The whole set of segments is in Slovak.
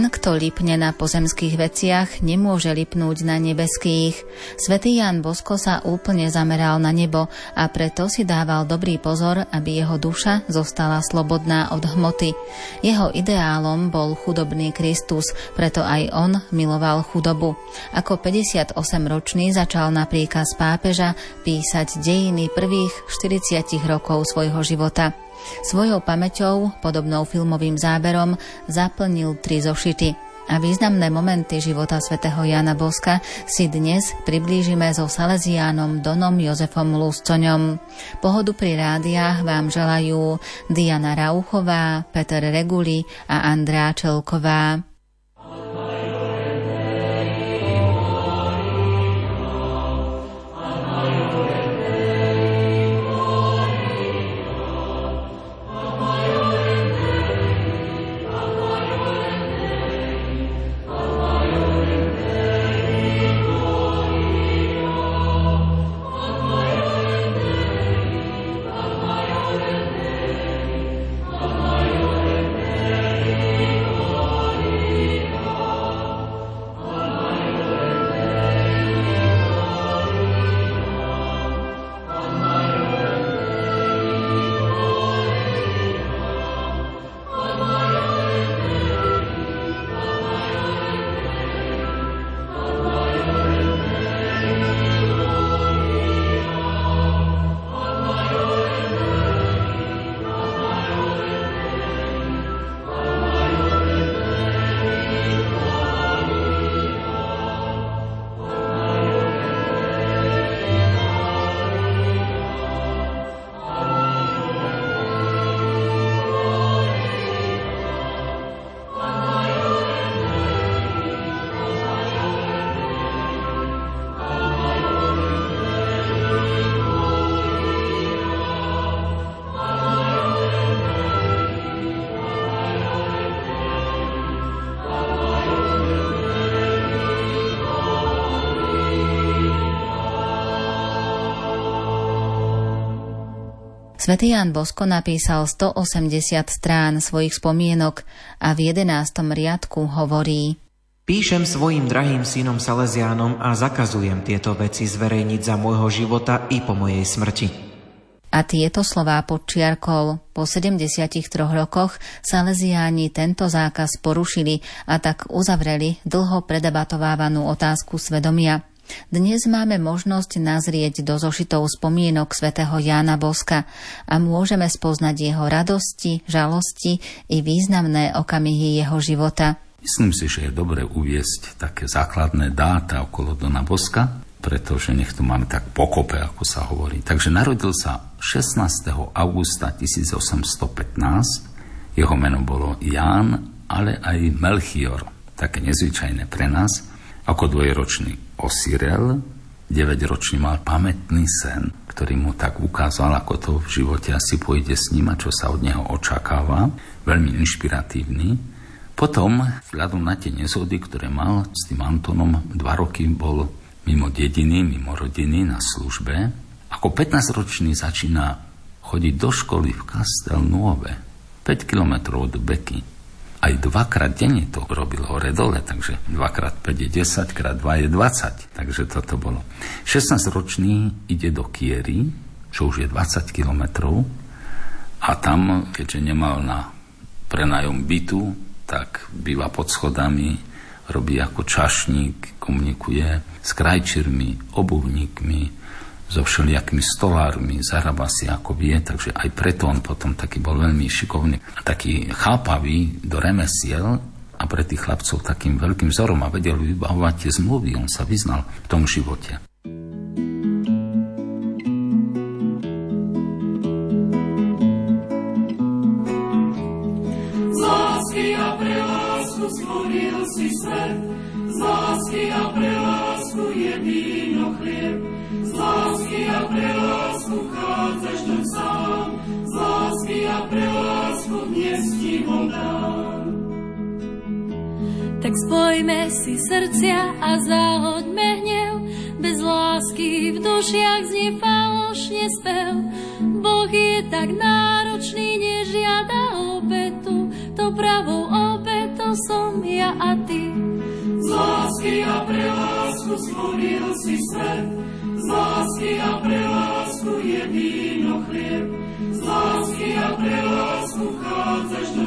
Ten, kto lipne na pozemských veciach, nemôže lipnúť na nebeských. Svetý Jan Bosko sa úplne zameral na nebo a preto si dával dobrý pozor, aby jeho duša zostala slobodná od hmoty. Jeho ideálom bol chudobný Kristus, preto aj on miloval chudobu. Ako 58-ročný začal na príkaz pápeža písať dejiny prvých 40 rokov svojho života. Svojou pamäťou, podobnou filmovým záberom, zaplnil tri zošity a významné momenty života svätého Jana Boska si dnes priblížime so Salesiánom Donom Jozefom Luscoňom. Pohodu pri rádiách vám želajú Diana Rauchová, Peter Reguli a Andrá Čelková. Svetý Jan Bosko napísal 180 strán svojich spomienok a v 11. riadku hovorí Píšem svojim drahým synom Salesiánom a zakazujem tieto veci zverejniť za môjho života i po mojej smrti. A tieto slová podčiarkol. Po 73 rokoch Salesiáni tento zákaz porušili a tak uzavreli dlho predebatovávanú otázku svedomia – dnes máme možnosť nazrieť do zošitov spomienok svätého Jána Boska a môžeme spoznať jeho radosti, žalosti i významné okamihy jeho života. Myslím si, že je dobre uviesť také základné dáta okolo Dona Boska, pretože nech to máme tak pokope, ako sa hovorí. Takže narodil sa 16. augusta 1815. Jeho meno bolo Ján, ale aj Melchior, také nezvyčajné pre nás, ako dvojročný osirel, 9-ročný mal pamätný sen, ktorý mu tak ukázal, ako to v živote asi pôjde s ním a čo sa od neho očakáva. Veľmi inšpiratívny. Potom, vzhľadom na tie nezhody, ktoré mal s tým Antonom, dva roky bol mimo dediny, mimo rodiny na službe. Ako 15-ročný začína chodiť do školy v Castel Nuove, 5 kilometrov od Beky aj dvakrát denne to robil hore dole, takže 2x5 je 10, krát 2 je 20. Takže toto bolo. 16-ročný ide do Kiery, čo už je 20 kilometrov a tam, keďže nemal na prenajom bytu, tak býva pod schodami, robí ako čašník, komunikuje s krajčírmi, obuvníkmi, so všelijakými stolármi, zarába si ako vie, takže aj preto on potom taký bol veľmi šikovný, taký chápavý do remesiel a pre tých chlapcov takým veľkým vzorom a vedel vybavovať tie zmluvy, on sa vyznal v tom živote. Spojme si srdcia a zahoďme hnev, bez lásky v dušiach znie falošne spev. Boh je tak náročný, nežiada obetu, to pravou obetou som ja a ty. Z lásky a pre lásku stvoril si svet, z lásky a pre lásku je víno chlieb, z lásky a pre lásku chádzaš do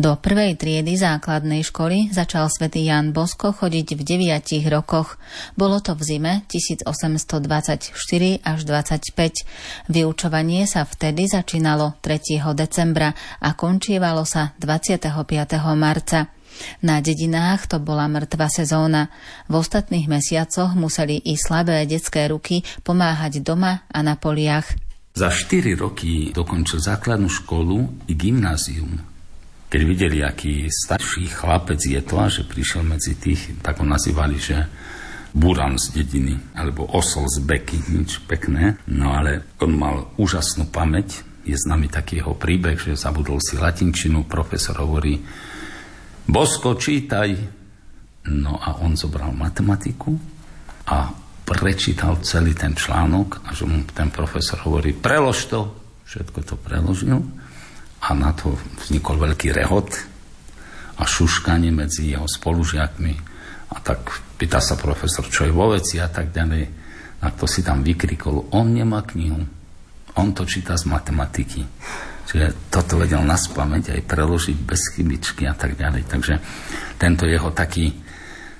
Do prvej triedy základnej školy začal svätý Jan Bosko chodiť v deviatich rokoch. Bolo to v zime 1824 až 25. Vyučovanie sa vtedy začínalo 3. decembra a končievalo sa 25. marca. Na dedinách to bola mŕtva sezóna. V ostatných mesiacoch museli i slabé detské ruky pomáhať doma a na poliach. Za 4 roky dokončil základnú školu i gymnázium keď videli, aký starší chlapec je to že prišiel medzi tých, tak ho nazývali, že buran z dediny, alebo osol z beky, nič pekné. No ale on mal úžasnú pamäť, je s nami taký jeho príbeh, že zabudol si latinčinu, profesor hovorí, Bosko, čítaj. No a on zobral matematiku a prečítal celý ten článok a že mu ten profesor hovorí, prelož to, všetko to preložil a na to vznikol veľký rehot a šuškanie medzi jeho spolužiakmi. A tak pýta sa profesor, čo je vo veci a tak ďalej. A to si tam vykrikol, on nemá knihu, on to číta z matematiky. Čiže toto vedel na spameť aj preložiť bez chybičky a tak ďalej. Takže tento jeho taký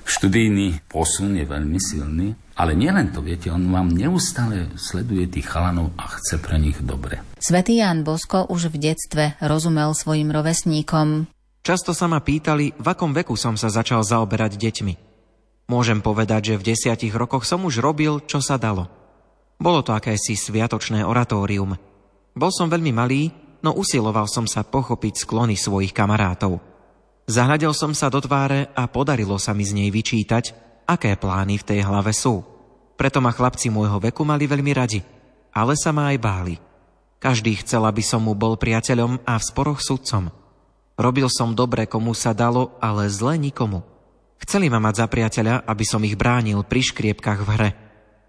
študijný posun je veľmi silný. Ale nielen to, viete, on vám neustále sleduje tých chalanov a chce pre nich dobre. Svetý Ján Bosko už v detstve rozumel svojim rovesníkom. Často sa ma pýtali, v akom veku som sa začal zaoberať deťmi. Môžem povedať, že v desiatich rokoch som už robil, čo sa dalo. Bolo to akési sviatočné oratórium. Bol som veľmi malý, no usiloval som sa pochopiť sklony svojich kamarátov. Zahľadil som sa do tváre a podarilo sa mi z nej vyčítať, aké plány v tej hlave sú. Preto ma chlapci môjho veku mali veľmi radi, ale sa ma aj báli. Každý chcel, aby som mu bol priateľom a v sporoch sudcom. Robil som dobre, komu sa dalo, ale zle nikomu. Chceli ma mať za priateľa, aby som ich bránil pri škriepkach v hre.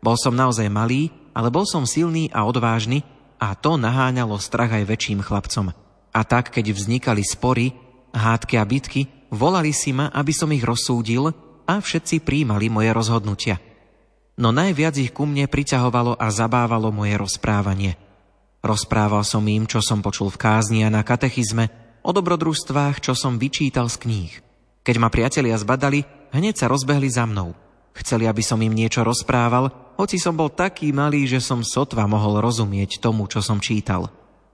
Bol som naozaj malý, ale bol som silný a odvážny a to naháňalo strach aj väčším chlapcom. A tak, keď vznikali spory, hádky a bitky, volali si ma, aby som ich rozsúdil a všetci príjmali moje rozhodnutia – no najviac ich ku mne priťahovalo a zabávalo moje rozprávanie. Rozprával som im, čo som počul v kázni a na katechizme, o dobrodružstvách, čo som vyčítal z kníh. Keď ma priatelia zbadali, hneď sa rozbehli za mnou. Chceli, aby som im niečo rozprával, hoci som bol taký malý, že som sotva mohol rozumieť tomu, čo som čítal.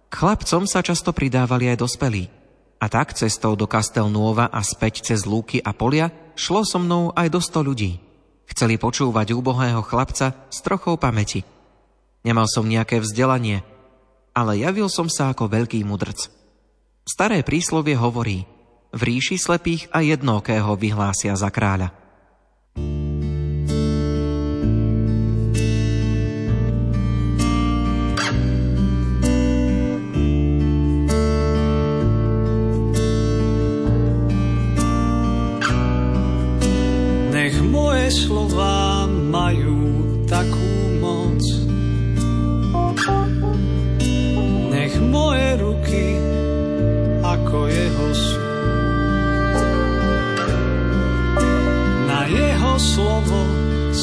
K chlapcom sa často pridávali aj dospelí. A tak cestou do Castelnuova a späť cez lúky a polia šlo so mnou aj do sto ľudí. Chceli počúvať úbohého chlapca s trochou pamäti. Nemal som nejaké vzdelanie, ale javil som sa ako veľký mudrc. Staré príslovie hovorí, v ríši slepých a jednokého vyhlásia za kráľa.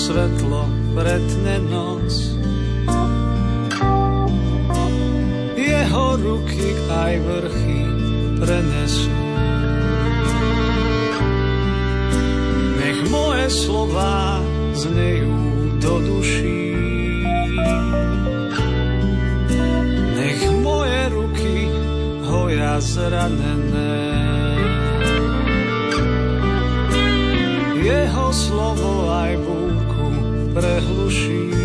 svetlo pretne noc. Jeho ruky aj vrchy prenesú. Nech moje slova znejú do duší. Nech moje ruky hoja zranené. jeho slovo aj bude prehluší.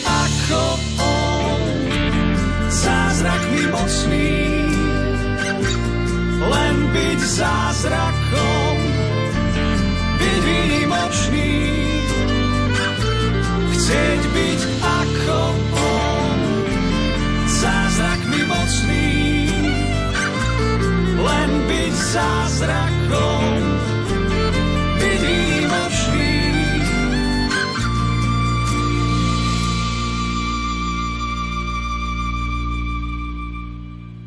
byť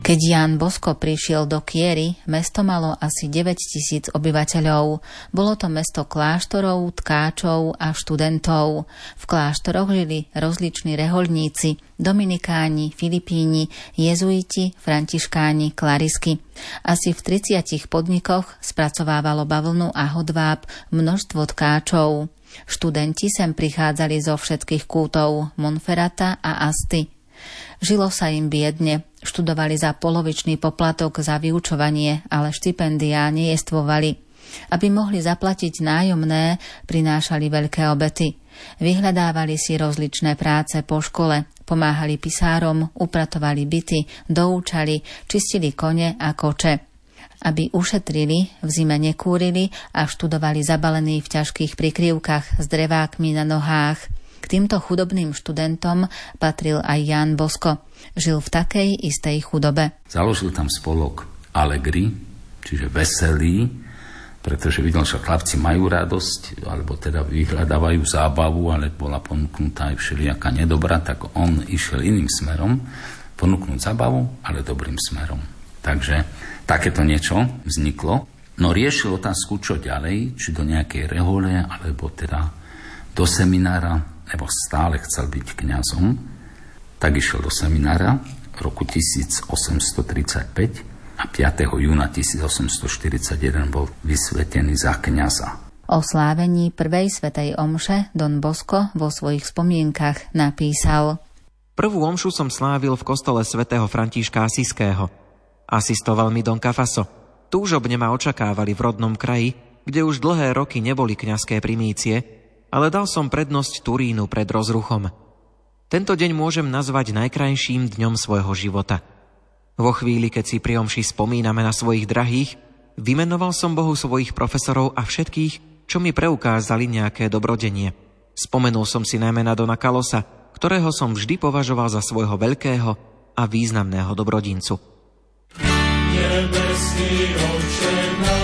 Keď Jan Bosko prišiel do Kiery, mesto malo asi 9 tisíc obyvateľov. Bolo to mesto kláštorov, tkáčov a študentov. V kláštoroch žili rozliční reholníci, dominikáni, filipíni, jezuiti, františkáni, klarisky. Asi v 30 podnikoch spracovávalo bavlnu a hodváb množstvo tkáčov. Študenti sem prichádzali zo všetkých kútov Monferata a Asty. Žilo sa im biedne, študovali za polovičný poplatok za vyučovanie, ale štipendiá nejestvovali. Aby mohli zaplatiť nájomné, prinášali veľké obety. Vyhľadávali si rozličné práce po škole, pomáhali pisárom, upratovali byty, doučali, čistili kone a koče. Aby ušetrili, v zime nekúrili a študovali zabalení v ťažkých prikryvkách s drevákmi na nohách – k týmto chudobným študentom patril aj Jan Bosko. Žil v takej istej chudobe. Založil tam spolok Allegri, čiže veselý, pretože videl, že chlapci majú radosť, alebo teda vyhľadávajú zábavu, ale bola ponúknutá aj všelijaká nedobra, tak on išiel iným smerom, ponúknuť zábavu, ale dobrým smerom. Takže takéto niečo vzniklo. No riešil otázku, čo ďalej, či do nejakej rehole, alebo teda do seminára lebo stále chcel byť kňazom, tak išiel do seminára v roku 1835 a 5. júna 1841 bol vysvetený za kňaza. O slávení prvej svetej omše Don Bosco vo svojich spomienkach napísal Prvú omšu som slávil v kostole svätého Františka Asiského. Asistoval mi Don Cafaso. Túžobne ma očakávali v rodnom kraji, kde už dlhé roky neboli kňazské primície ale dal som prednosť Turínu pred rozruchom. Tento deň môžem nazvať najkrajším dňom svojho života. Vo chvíli, keď si pri spomíname na svojich drahých, vymenoval som Bohu svojich profesorov a všetkých, čo mi preukázali nejaké dobrodenie. Spomenul som si najmä na Dona Kalosa, ktorého som vždy považoval za svojho veľkého a významného dobrodincu. Nebeský oče náš,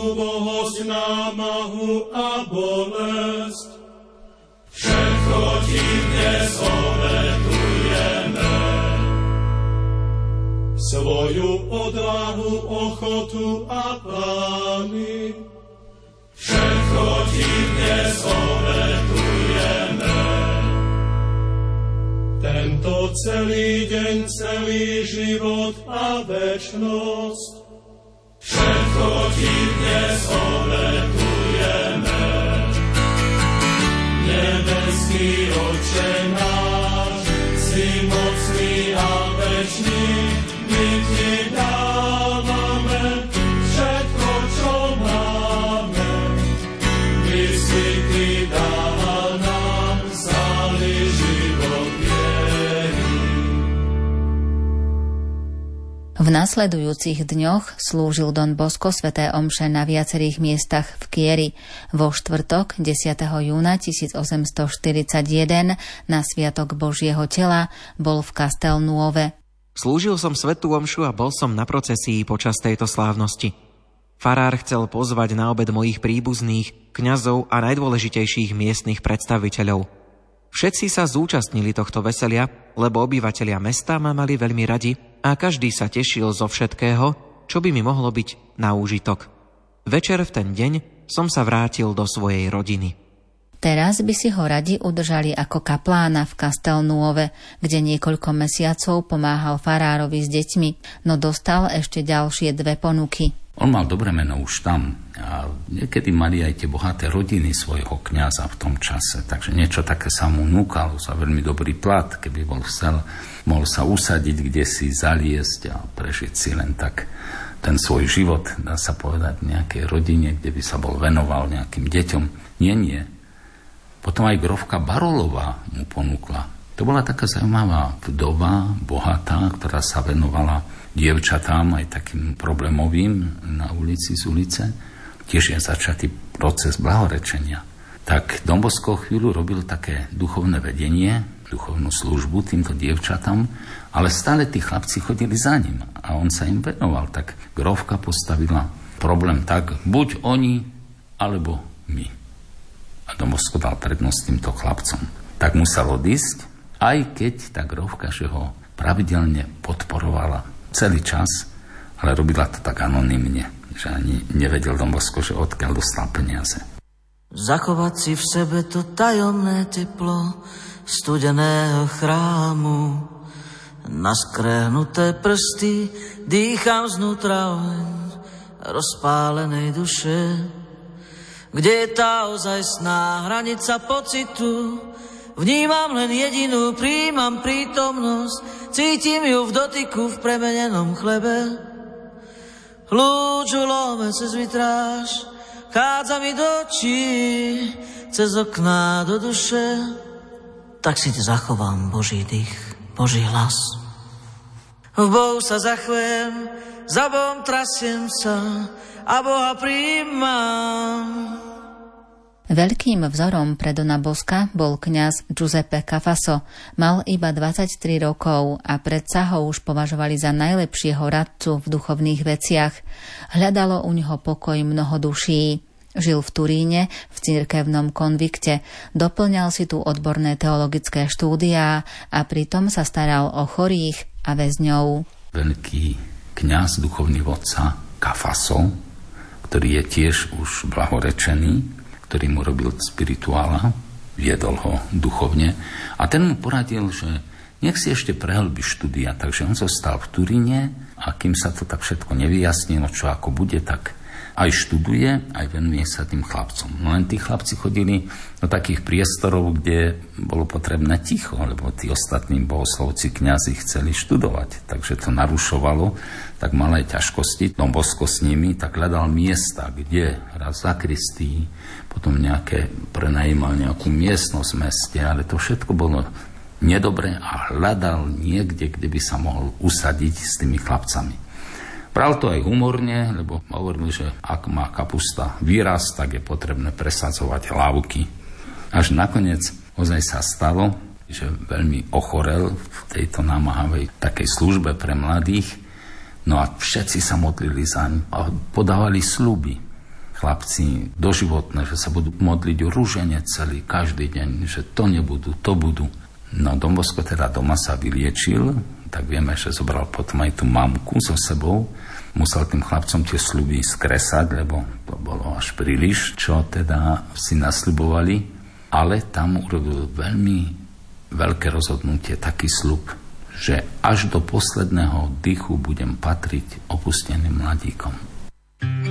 námahu a bolesť. Všetko ti dnes obetujeme. Svoju odvahu, ochotu a plány. Všetko ti dnes obetujeme. Tento celý deň, celý život a večnosť Všetko ti dnes obetujeme. V nasledujúcich dňoch slúžil Don Bosco sveté omše na viacerých miestach v Kieri. Vo štvrtok 10. júna 1841 na Sviatok Božieho tela bol v Castel Nuove. Slúžil som svetú omšu a bol som na procesii počas tejto slávnosti. Farár chcel pozvať na obed mojich príbuzných, kňazov a najdôležitejších miestnych predstaviteľov. Všetci sa zúčastnili tohto veselia, lebo obyvatelia mesta ma mali veľmi radi a každý sa tešil zo všetkého, čo by mi mohlo byť na úžitok. Večer v ten deň som sa vrátil do svojej rodiny. Teraz by si ho radi udržali ako kaplána v Castelnuove, kde niekoľko mesiacov pomáhal farárovi s deťmi, no dostal ešte ďalšie dve ponuky. On mal dobré meno už tam a niekedy mali aj tie bohaté rodiny svojho kňaza v tom čase, takže niečo také sa mu núkalo za veľmi dobrý plat, keby bol chcel mohol sa usadiť, kde si zaliesť a prežiť si len tak ten svoj život, dá sa povedať, v nejakej rodine, kde by sa bol venoval nejakým deťom. Nie, nie. Potom aj grovka Barolová mu ponúkla. To bola taká zaujímavá vdova, bohatá, ktorá sa venovala dievčatám, aj takým problémovým na ulici z ulice. Tiež je začatý proces blahorečenia. Tak Dombosko chvíľu robil také duchovné vedenie, duchovnú službu týmto dievčatám, ale stále tí chlapci chodili za ním a on sa im venoval. Tak grovka postavila problém tak, buď oni, alebo my. A Domosko dal prednosť týmto chlapcom. Tak musel odísť, aj keď tá grovka, že ho pravidelne podporovala celý čas, ale robila to tak anonymne, že ani nevedel Domosko, že odkiaľ dostal peniaze. Zachovať si v sebe to tajomné teplo, studeného chrámu. Na skrehnuté prsty dýcham znútra rozpálenej duše. Kde je tá ozajstná hranica pocitu? Vnímam len jedinú, príjmam prítomnosť, cítim ju v dotyku v premenenom chlebe. Lúču lome cez vitráž, chádza mi do očí, cez okná do duše tak si zachovám Boží dých, Boží hlas. V Bohu sa zachvem, za Bohom trasiem sa a Boha príjmam. Veľkým vzorom pre Dona Boska bol kňaz Giuseppe Cafaso. Mal iba 23 rokov a predsa ho už považovali za najlepšieho radcu v duchovných veciach. Hľadalo u neho pokoj mnoho duší. Žil v Turíne, v cirkevnom konvikte, doplňal si tu odborné teologické štúdiá a pritom sa staral o chorých a väzňov. Veľký kňaz, duchovný vodca Kafaso, ktorý je tiež už blahorečený, ktorý mu robil spirituála, viedol ho duchovne. A ten mu poradil, že nech si ešte prehlbí štúdia, takže on zostal v Turíne a kým sa to tak všetko nevyjasnilo, čo ako bude, tak aj študuje, aj venuje sa tým chlapcom. No len tí chlapci chodili do takých priestorov, kde bolo potrebné ticho, lebo tí ostatní bohoslovci, kňazi chceli študovať. Takže to narušovalo, tak mal aj ťažkosti. Tom Bosko s nimi, tak hľadal miesta, kde raz za Kristý, potom nejaké, prenajímal nejakú miestnosť v meste, ale to všetko bolo nedobre a hľadal niekde, kde by sa mohol usadiť s tými chlapcami. Bral to aj humorne, lebo hovoril, že ak má kapusta výraz, tak je potrebné presadzovať lávky. Až nakoniec ozaj sa stalo, že veľmi ochorel v tejto námahavej takej službe pre mladých, No a všetci sa modlili zaň a podávali sluby. Chlapci doživotné, že sa budú modliť rúžene celý, každý deň, že to nebudú, to budú. No Dombosko teda doma sa vyliečil, tak vieme, že zobral potom aj tú mamku so sebou. Musel tým chlapcom tie sluby skresať, lebo to bolo až príliš, čo teda si nasľubovali. Ale tam urobil veľmi veľké rozhodnutie, taký slub, že až do posledného dychu budem patriť opusteným mladíkom. V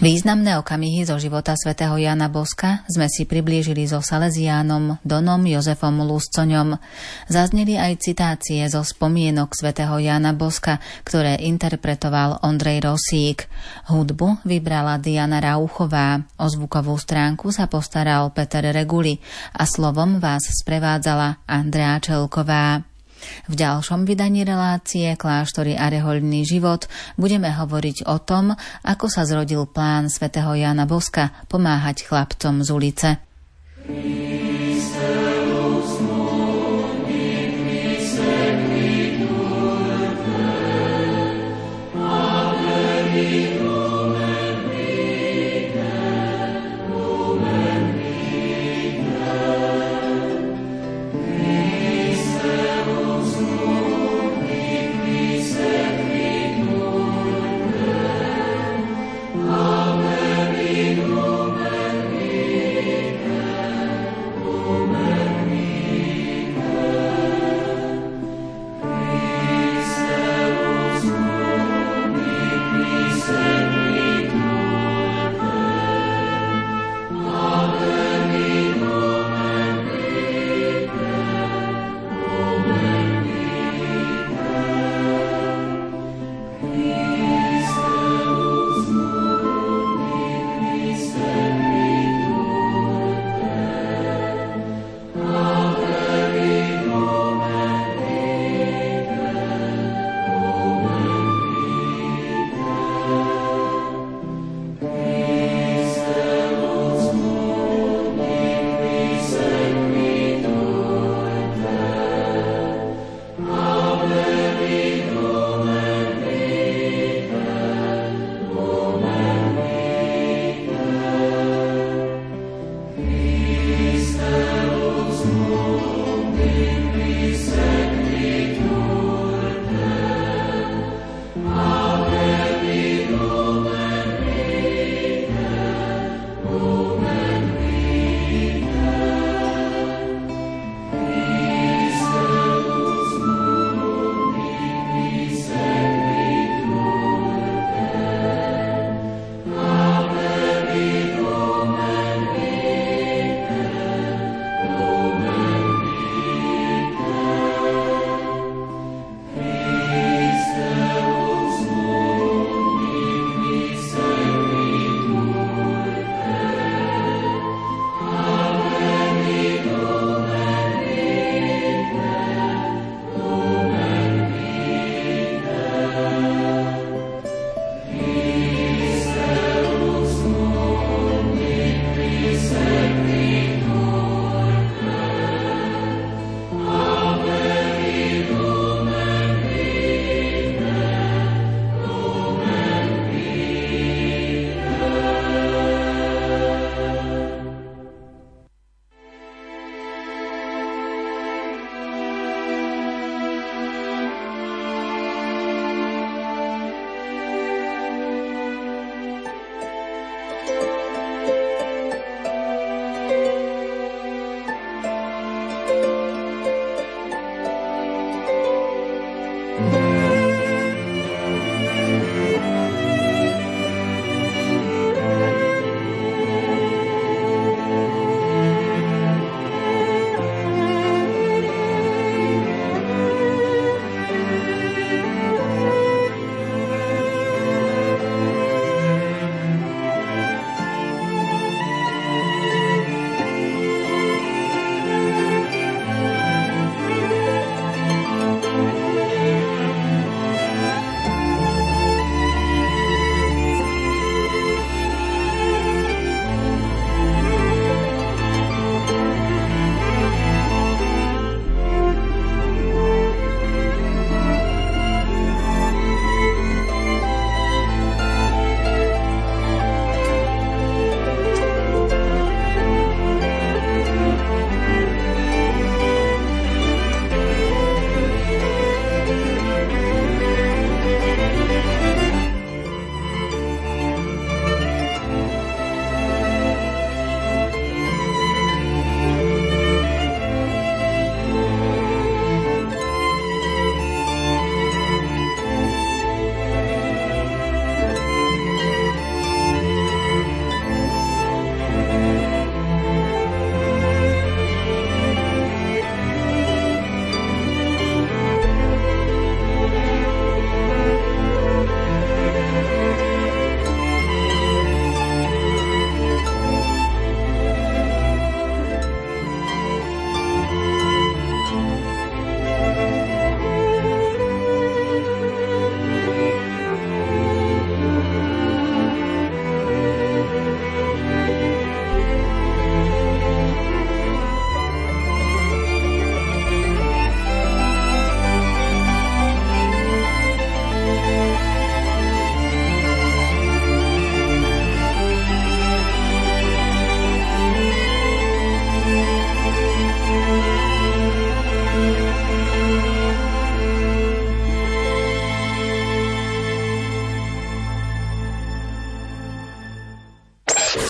Významné okamihy zo života svätého Jana Boska sme si priblížili so Salesiánom Donom Jozefom Luscoňom. Zazneli aj citácie zo spomienok svätého Jana Boska, ktoré interpretoval Ondrej Rosík. Hudbu vybrala Diana Rauchová, o zvukovú stránku sa postaral Peter Reguli a slovom vás sprevádzala Andrea Čelková. V ďalšom vydaní relácie Kláštory a rehoľný život budeme hovoriť o tom, ako sa zrodil plán svätého Jana Boska pomáhať chlapcom z ulice. Thank.